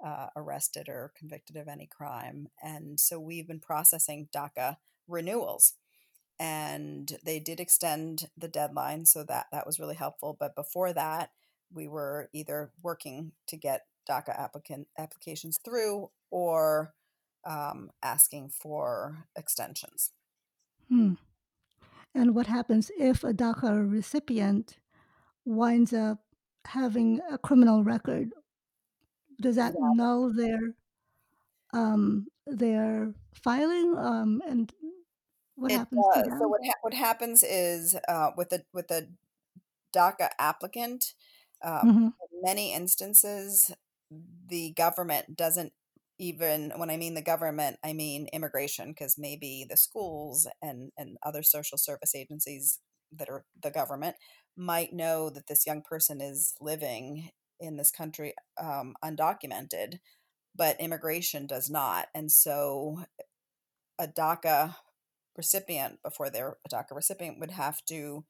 uh, arrested or convicted of any crime. And so we've been processing DACA renewals. And they did extend the deadline, so that that was really helpful. But before that, we were either working to get DACA applicant applications through or um, asking for extensions. Hmm. And what happens if a DACA recipient winds up having a criminal record? Does that Yeah. null their um, their filing? Um, and what It happens to. So what ha- what happens is uh, with the with the DACA applicant, um, hmm in many instances, the government doesn't even when I mean the government, I mean immigration, because maybe the schools and and other social service agencies that are the government might know that this young person is living in this country um, undocumented, but immigration does not, and so a DACA recipient before they're a DACA recipient would have to,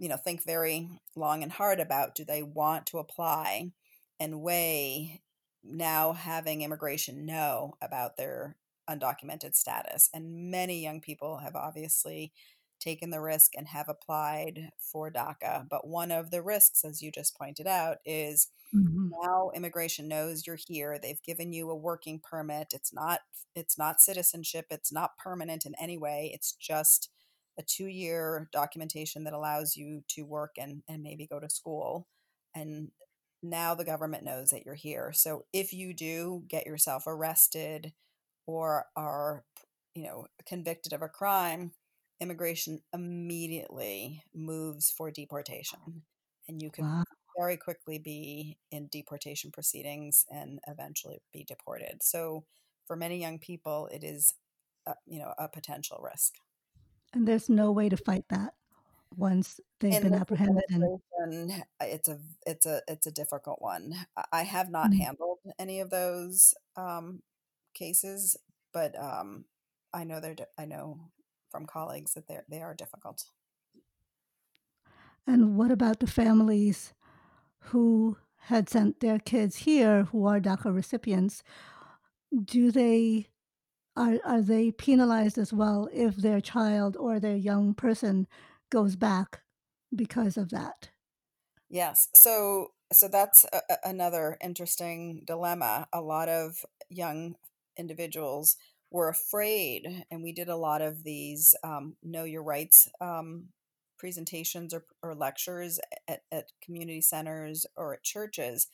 you know, think very long and hard about do they want to apply and weigh now having immigration know about their undocumented status. And many young people have obviously taken the risk and have applied for DACA. But one of the risks, as you just pointed out, is hmm now immigration knows you're here they've given you a working permit it's not it's not citizenship it's not permanent in any way it's just a two year documentation that allows you to work and and maybe go to school and now the government knows that you're here so if you do get yourself arrested or are you know convicted of a crime immigration immediately moves for deportation and you can Wow. very quickly be in deportation proceedings and eventually be deported. So for many young people, it is, uh, you know, a potential risk. And there's no way to fight that once they've In been apprehended and uh, it's a it's a it's a difficult one. I- have not Mhm. handled any of those um, cases, but um, I know they're I know from colleagues that they they are difficult. and what about the families who had sent their kids here who are DACA recipients? Do they are are they penalized as well if their child or their young person goes back because of that? Yes. So so that's a, another interesting dilemma. A lot of young individuals were afraid, and we did a lot of these um, know your rights um, presentations or, or lectures at, at community centers or at churches,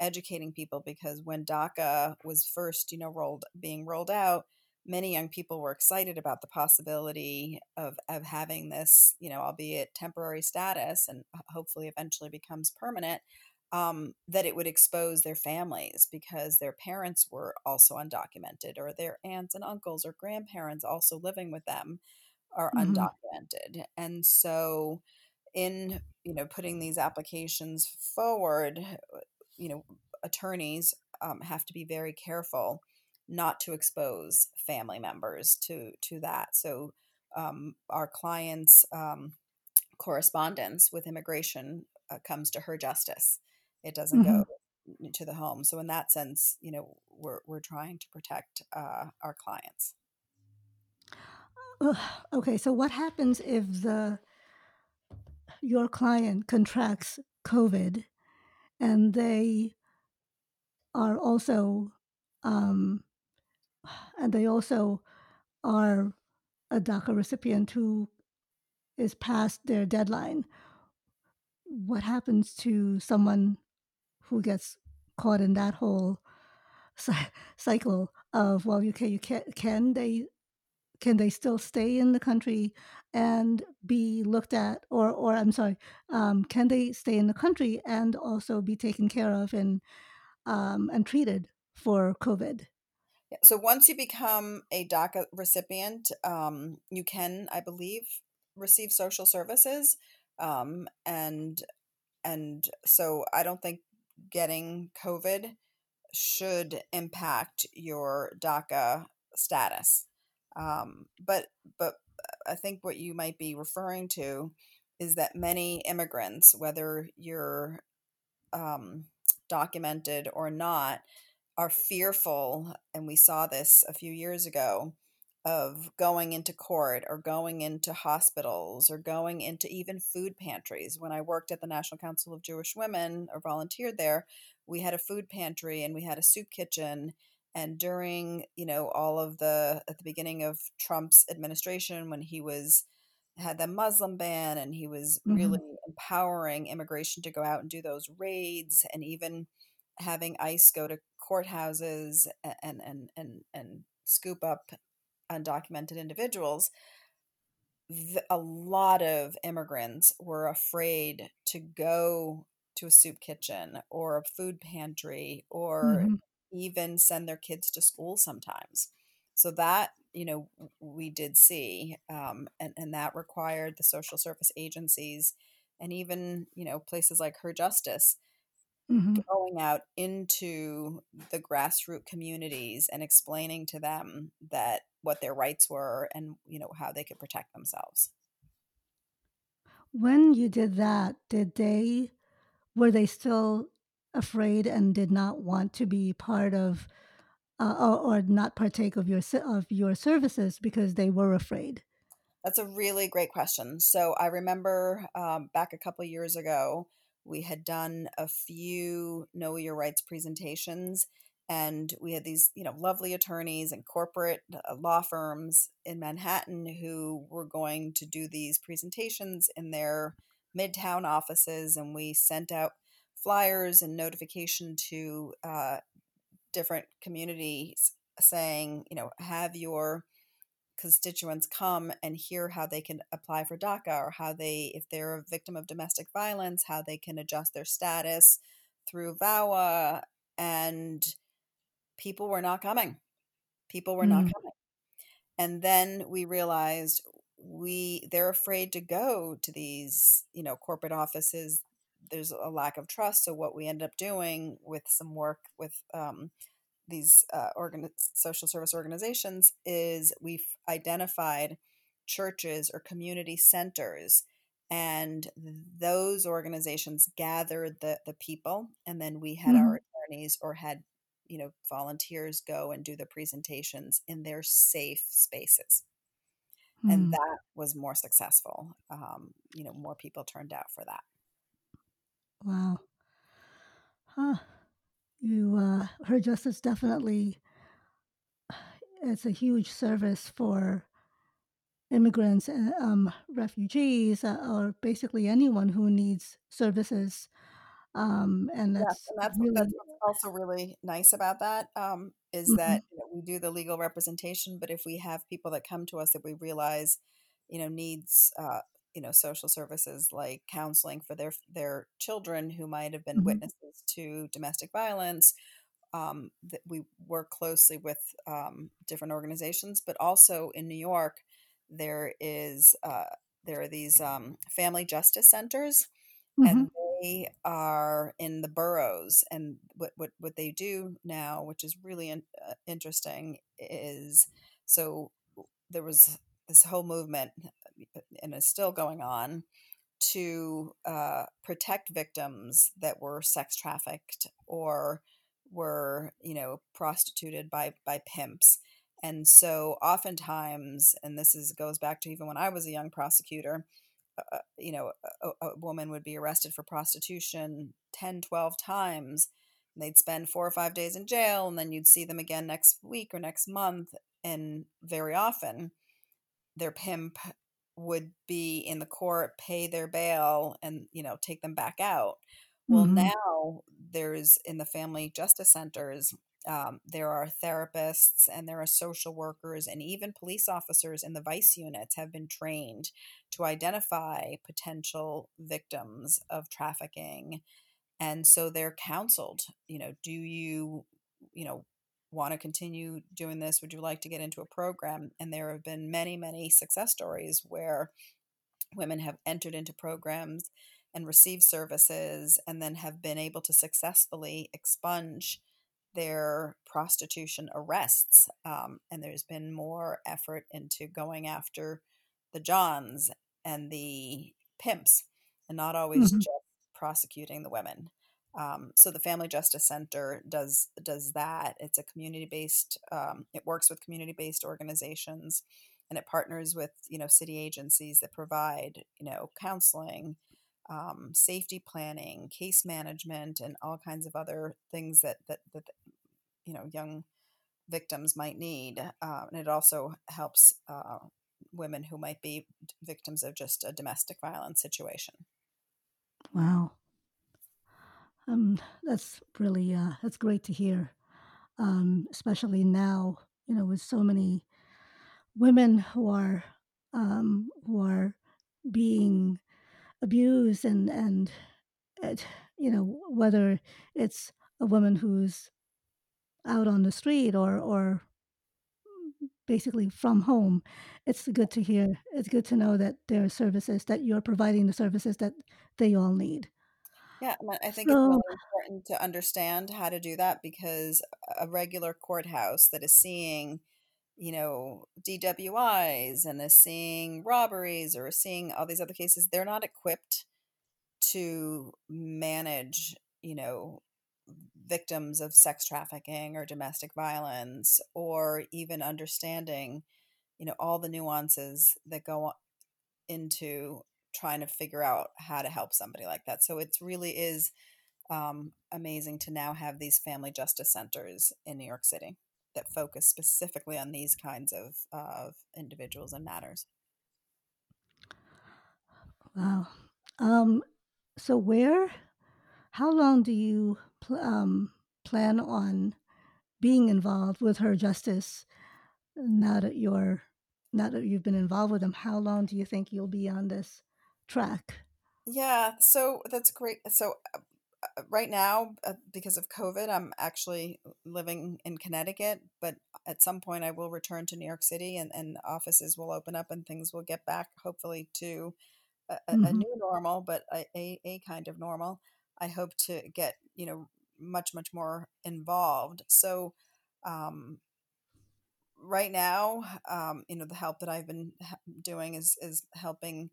educating people because when DACA was first, you know, rolled being rolled out, many young people were excited about the possibility of of having this, you know, albeit temporary status, and hopefully eventually becomes permanent. Um, that it would expose their families because their parents were also undocumented, or their aunts and uncles or grandparents also living with them are Mhm. undocumented. And so, in you know putting these applications forward, you know attorneys um, have to be very careful not to expose family members to to that. So um, our clients' um, correspondence with immigration uh, comes to her justice. It doesn't go Mhm. to the home. So in that sense, you know, we're we're trying to protect uh, our clients. Okay, so what happens if the your client contracts COVID and they are also um, and they also are a DACA recipient who is past their deadline, what happens to someone who gets caught in that whole cycle of well, you can you can can they can they still stay in the country and be looked at or or i'm sorry um, can they stay in the country and also be taken care of and um, and treated for covid so once you become a daca recipient um, you can i believe receive social services um, and and so i don't think getting covid should impact your daca status. Um, but but I think what you might be referring to is that many immigrants, whether you're um, documented or not, are fearful, and we saw this a few years ago, of going into court or going into hospitals or going into even food pantries. When I worked at the National Council of Jewish Women or volunteered there, we had a food pantry and we had a soup kitchen and during you know all of the at the beginning of Trump's administration when he was had the Muslim ban and he was mm-hmm. really empowering immigration to go out and do those raids and even having ICE go to courthouses and and and and scoop up undocumented individuals a lot of immigrants were afraid to go to a soup kitchen or a food pantry or mm-hmm even send their kids to school sometimes. So that you know we did see, um, and and that required the social service agencies and even you know places like Her Justice mm-hmm. going out into the grassroots communities and explaining to them that what their rights were and you know how they could protect themselves. When you did that, did they were they still afraid and did not want to be part of uh, or, or not partake of your of your services because they were afraid? That's a really great question. So I remember um, back a couple years ago, we had done a few Know Your Rights presentations, and we had these, you know, lovely attorneys and corporate uh, law firms in Manhattan who were going to do these presentations in their midtown offices, and we sent out flyers and notification to uh, different communities saying, you know, have your constituents come and hear how they can apply for DACA or how they, if they're a victim of domestic violence, how they can adjust their status through VAWA. And people were not coming. People were mm. not coming. And then we realized we they're afraid to go to these you know corporate offices there's a lack of trust. So what we end up doing with some work with um, these uh, organ- social service organizations is we've identified churches or community centers and those organizations gathered the, the people and then we had mm-hmm. our attorneys or had you know volunteers go and do the presentations in their safe spaces mm. and that was more successful um, you know more people turned out for that Wow. Huh. You, uh, Her Justice definitely, it's a huge service for immigrants, and um, refugees, uh, or basically anyone who needs services. Um, and that's, and that's, really, that's also really nice about that um, is mm-hmm. that you know, we do the legal representation, but if we have people that come to us that we realize, you know, needs uh, you know social services like counseling for their their children who might have been mm-hmm. witnesses to domestic violence um, that we work closely with um, different organizations but also in new york there is uh, there are these um, family justice centers mm-hmm. and they are in the boroughs and what, what, what they do now which is really in, uh, interesting is so there was this whole movement and is still going on to uh, protect victims that were sex trafficked or were you know prostituted by by pimps. And so oftentimes and this is goes back to even when i was a young prosecutor uh, uh you know a, a, woman would be arrested for prostitution 10 12 times they'd spend four or five days in jail and then you'd see them again next week or next month and very often their pimp would be in the court, pay their bail, and you know take them back out. Well, Mm-hmm. now there's in the family justice centers. Um, there are therapists and there are social workers and even police officers in the vice units have been trained to identify potential victims of trafficking and so they're counseled you know do you you know want to continue doing this would you like to get into a program and there have been many many success stories where women have entered into programs and received services and then have been able to successfully expunge their prostitution arrests um, and there's been more effort into going after the johns and the pimps and not always Mm-hmm. just prosecuting the women um, so the Family Justice Center does does that. It's a community based. Um, it works with community based organizations, and it partners with you know city agencies that provide you know counseling, um, safety planning, case management, and all kinds of other things that that that you know young victims might need. Uh, and it also helps uh, women who might be victims of just a domestic violence situation. Wow. Um, that's really uh, that's great to hear, um, especially now. You know, with so many women who are um, who are being abused, and and it, you know whether it's a woman who's out on the street or or basically from home. It's good to hear. It's good to know that there are services that you're providing the services that they all need. Yeah, I think it's really important to understand how to do that because a regular courthouse that is seeing, you know, DWIs and is seeing robberies or is seeing all these other cases, they're not equipped to manage, you know, victims of sex trafficking or domestic violence or even understanding, you know, all the nuances that go into trying to figure out how to help somebody like that. So it really is um, amazing to now have these family justice centers in New York City that focus specifically on these kinds of, of individuals and matters. wow. Um, so where, how long do you pl- um, plan on being involved with her justice now that you're now that you've been involved with them? How long do you think you'll be on this track? Yeah, so that's great. So uh, uh, right now, uh, because of COVID, I'm actually living in Connecticut, but at some point I will return to New York City and, and offices will open up and things will get back, hopefully, to a, a- a new normal, but a, a, a kind of normal. I hope to get, you know, much, much more involved. So, um, right now, um, you know, the help that I've been doing is is helping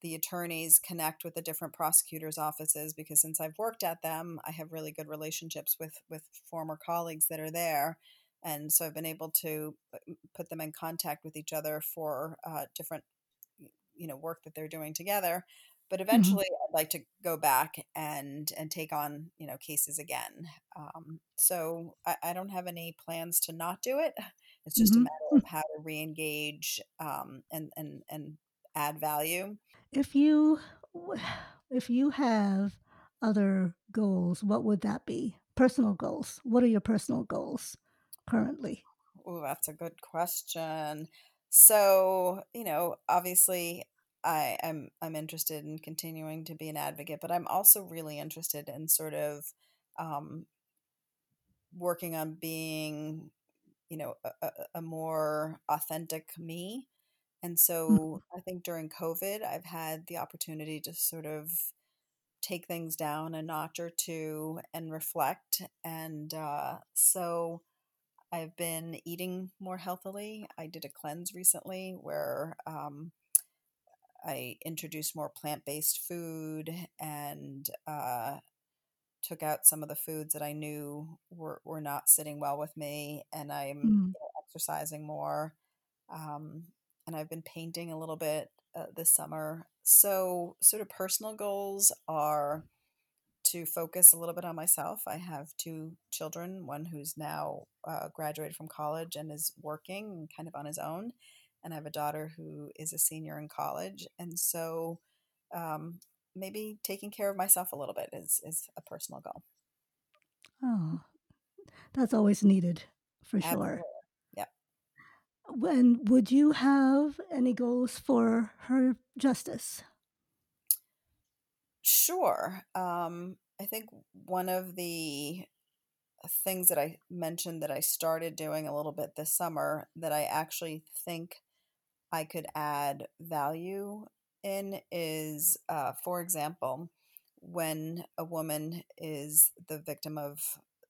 the attorneys connect with the different prosecutors' offices because since I've worked at them, I have really good relationships with with former colleagues that are there, and so I've been able to put them in contact with each other for uh, different you know work that they're doing together. But hmm eventually, I'd like to go back and and take on you know cases again. Um, so I, I don't have any plans to not do it. It's just a hmm matter of how to reengage um, and and and add value. If you if you have other goals, what would that be? Personal goals. What are your personal goals currently? Oh, that's a good question. So, you know, obviously I am I'm interested in continuing to be an advocate, but I'm also really interested in sort of um, working on being, you know, a, a more authentic me. And Mhm, so I think during COVID, I've had the opportunity to sort of take things down a notch or two and reflect. And uh, so I've been eating more healthily. I did a cleanse recently where um, I introduced more plant based food and uh, took out some of the foods that I knew were, were not sitting well with me. And I'm mm, know, exercising more. Um, and I've been painting a little bit uh, this summer. So, sort of personal goals are to focus a little bit on myself. I have two children, one who's now uh, graduated from college and is working kind of on his own, and I have a daughter who is a senior in college. And so um, maybe taking care of myself a little bit is, is a personal goal. Oh, that's always needed for Absolutely. sure. When would you have any goals for her justice? Sure. Um, I think one of the things that I mentioned that I started doing a little bit this summer that I actually think I could add value in is, uh, for example, when a woman is the victim of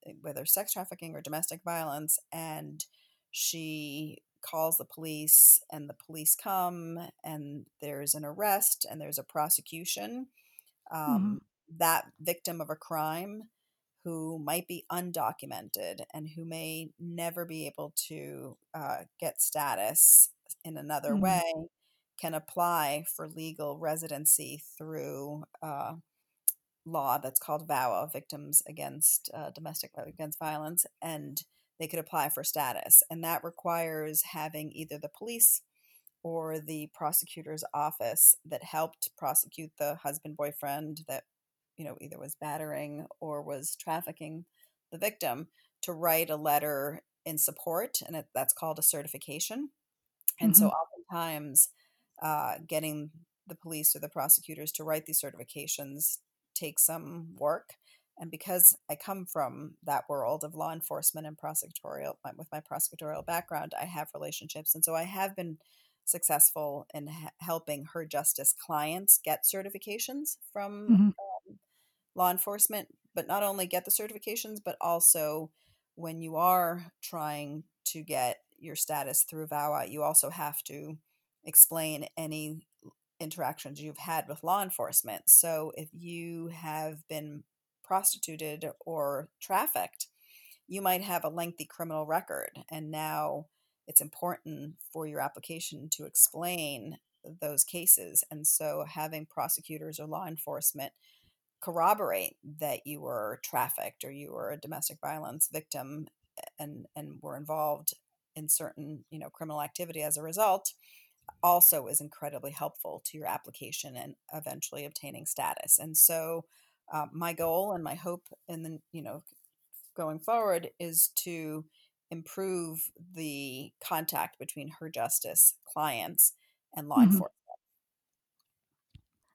eh, whether sex trafficking or domestic violence and she calls the police and the police come and there's an arrest and there's a prosecution hmm um, that victim of a crime who might be undocumented and who may never be able to uh, get status in another hmm way can apply for legal residency through uh, law that's called VAWA, Victims Against uh, Domestic Against Violence, and they could apply for status. And that requires having either the police or the prosecutor's office that helped prosecute the husband boyfriend that you know either was battering or was trafficking the victim to write a letter in support and it, that's called a certification and so hmm oftentimes uh, getting the police or the prosecutors to write these certifications takes some work and because i come from that world of law enforcement and prosecutorial with my prosecutorial background i have relationships and so i have been successful in h- helping her justice clients get certifications from hmm um, law enforcement, but not only get the certifications, but also when you are trying to get your status through VAWA, you also have to explain any interactions you've had with law enforcement. So if you have been prostituted or trafficked, you might have a lengthy criminal record. And now it's important for your application to explain those cases. And so having prosecutors or law enforcement corroborate that you were trafficked or you were a domestic violence victim and and were involved in certain you know criminal activity as a result also is incredibly helpful to your application and eventually obtaining status and so uh, my goal and my hope in the you know going forward is to improve the contact between her justice clients and law hmm enforcement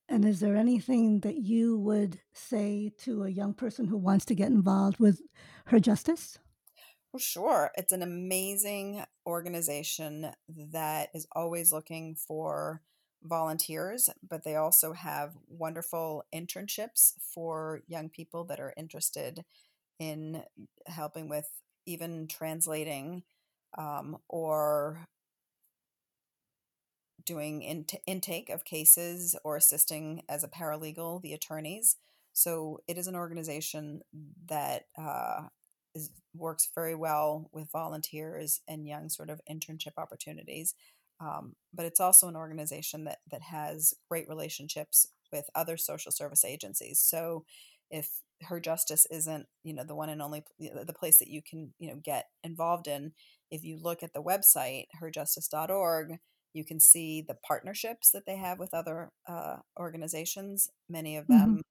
And is there anything that you would say to a young person who wants to get involved with her justice? Well, sure. It's an amazing organization that is always looking for volunteers, but they also have wonderful internships for young people that are interested in helping with even translating um, or doing int- intake of cases or assisting as a paralegal, the attorneys. So it is an organization that uh, is, works very well with volunteers and young sort of internship opportunities. Um, but it's also an organization that that has great relationships with other social service agencies. So if her justice isn't you know the one and only the place that you can you know get involved in if you look at the website herjustice.org you can see the partnerships that they have with other uh, organizations, many of hmm them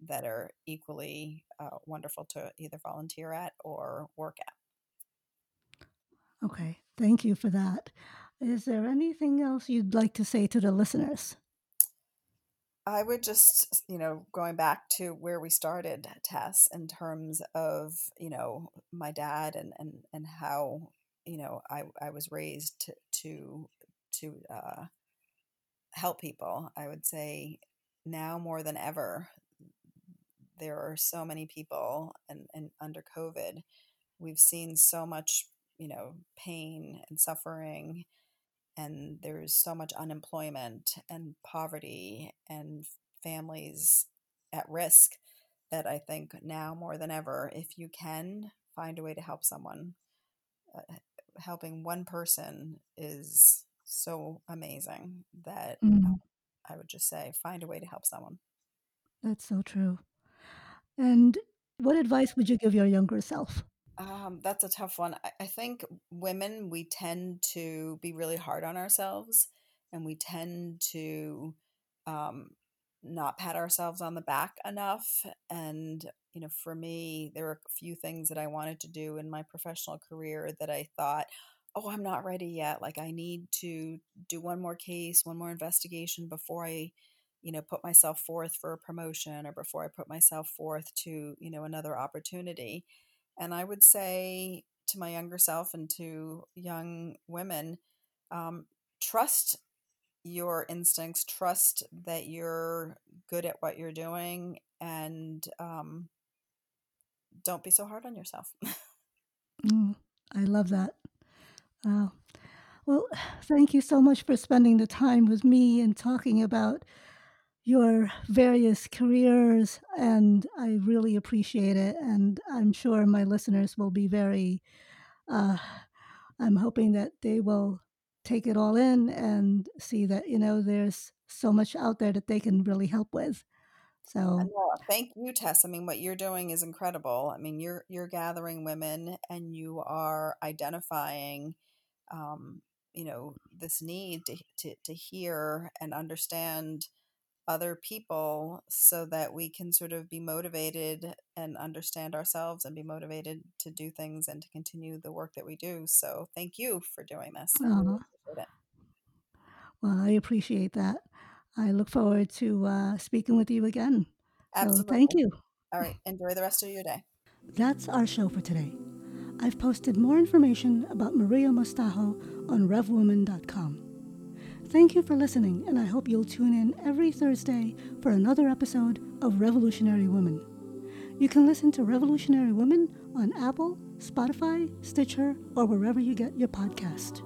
that are equally uh, wonderful to either volunteer at or work at. Okay, thank you for that. Is there anything else you'd like to say to the listeners? I would just, you know, going back to where we started, Tess, in terms of, you know, my dad and and and how, you know, I I was raised to to to uh, help people. I would say now more than ever, there are so many people, and, and under COVID, we've seen so much, you know, pain and suffering, and there's so much unemployment and poverty and families at risk that I think now more than ever, if you can find a way to help someone, uh, helping one person is so amazing that uh, Mm, I would just say find a way to help someone. that's so true. And what advice would you give your younger self? Um, that's a tough one. I, think women, we tend to be really hard on ourselves and we tend to um, not pat ourselves on the back enough. And, you know, for me, there were a few things that I wanted to do in my professional career that I thought, oh, I'm not ready yet. Like, I need to do one more case, one more investigation before I, you know, put myself forth for a promotion or before I put myself forth to, you know, another opportunity. And I would say to my younger self and to young women, um, trust your instincts, trust that you're good at what you're doing, and um, don't be so hard on yourself. (laughs) mm, I love that. Wow. Well, (sighs) thank you so much for spending the time with me and talking about your various careers, and I really appreciate it. And I'm sure my listeners will be very, uh, I'm hoping that they will take it all in and see that, you know, there's so much out there that they can really help with. So thank you, Tess. I mean, what you're doing is incredible. I mean, you're you're gathering women and you are identifying um, you know, this need to, to, to hear and understand other people so that we can sort of be motivated and understand ourselves and be motivated to do things and to continue the work that we do. So thank you for doing this. Well, I appreciate that. I look forward to uh, speaking with you again. Absolutely. So thank you. All right. Enjoy the rest of your day. That's our show for today. I've posted more information about Maria Mostajo on RevWoman.com. Thank you for listening, and I hope you'll tune in every Thursday for another episode of Revolutionary Women. You can listen to Revolutionary Women on Apple, Spotify, Stitcher, or wherever you get your podcast.